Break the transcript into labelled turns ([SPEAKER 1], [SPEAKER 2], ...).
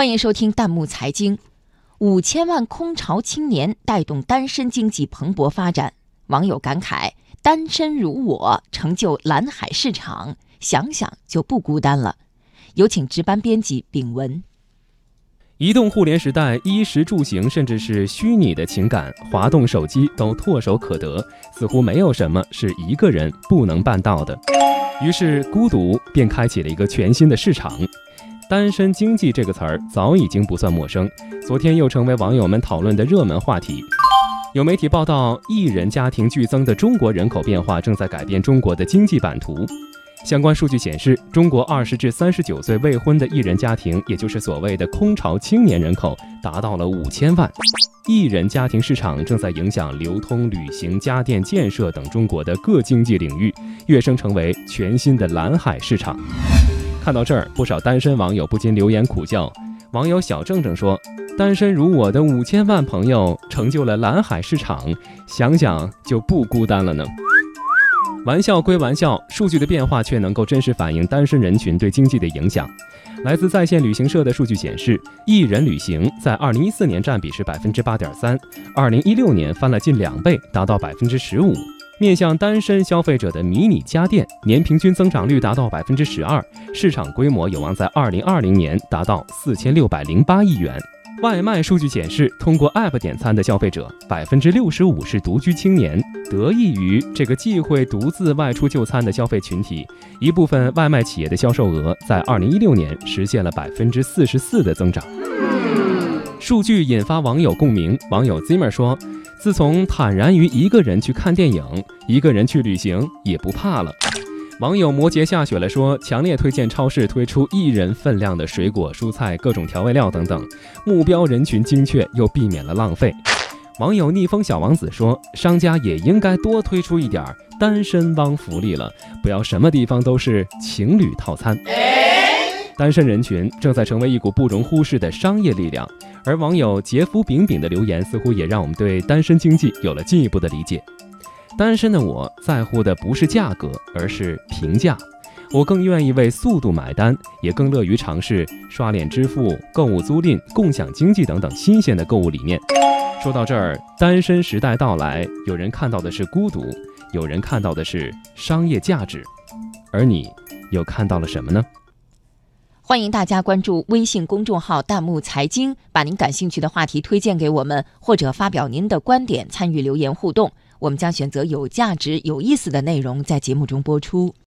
[SPEAKER 1] 欢迎收听弹幕财经。五千万空巢青年带动单身经济蓬勃发展，网友感慨：“单身如我，成就蓝海市场，想想就不孤单了。”有请值班编辑炳文。
[SPEAKER 2] 移动互联时代，衣食住行，甚至是虚拟的情感，滑动手机都唾手可得，似乎没有什么是一个人不能办到的。于是，孤独便开启了一个全新的市场。单身经济这个词儿早已经不算陌生，昨天又成为网友们讨论的热门话题。有媒体报道，一人家庭剧增的中国人口变化正在改变中国的经济版图。相关数据显示，中国二十至三十九岁未婚的一人家庭，也就是所谓的空巢青年人口，达到了五千万。一人家庭市场正在影响流通、旅行、家电、建设等中国的各经济领域，跃升成为全新的蓝海市场。看到这儿，不少单身网友不禁留言苦笑。网友小正正说：“单身如我的五千万朋友，成就了蓝海市场，想想就不孤单了呢。”玩笑归玩笑，数据的变化却能够真实反映单身人群对经济的影响。来自在线旅行社的数据显示，一人旅行在二零一四年占比是百分之八点三，二零一六年翻了近两倍，达到百分之十五。面向单身消费者的迷你家电年平均增长率达到百分之十二，市场规模有望在二零二零年达到四千六百零八亿元。外卖数据显示，通过 App 点餐的消费者百分之六十五是独居青年。得益于这个忌讳独自外出就餐的消费群体，一部分外卖企业的销售额在二零一六年实现了百分之四十四的增长。数据引发网友共鸣，网友 Zimmer 说。自从坦然于一个人去看电影，一个人去旅行也不怕了。网友摩羯下雪了说，强烈推荐超市推出一人份量的水果、蔬菜、各种调味料等等，目标人群精确又避免了浪费。网友逆风小王子说，商家也应该多推出一点单身汪福利了，不要什么地方都是情侣套餐。单身人群正在成为一股不容忽视的商业力量。而网友杰夫饼饼的留言似乎也让我们对单身经济有了进一步的理解。单身的我在乎的不是价格，而是评价。我更愿意为速度买单，也更乐于尝试刷脸支付、购物租赁、共享经济等等新鲜的购物理念。说到这儿，单身时代到来，有人看到的是孤独，有人看到的是商业价值，而你又看到了什么呢？
[SPEAKER 1] 欢迎大家关注微信公众号“弹幕财经”，把您感兴趣的话题推荐给我们，或者发表您的观点，参与留言互动。我们将选择有价值、有意思的内容在节目中播出。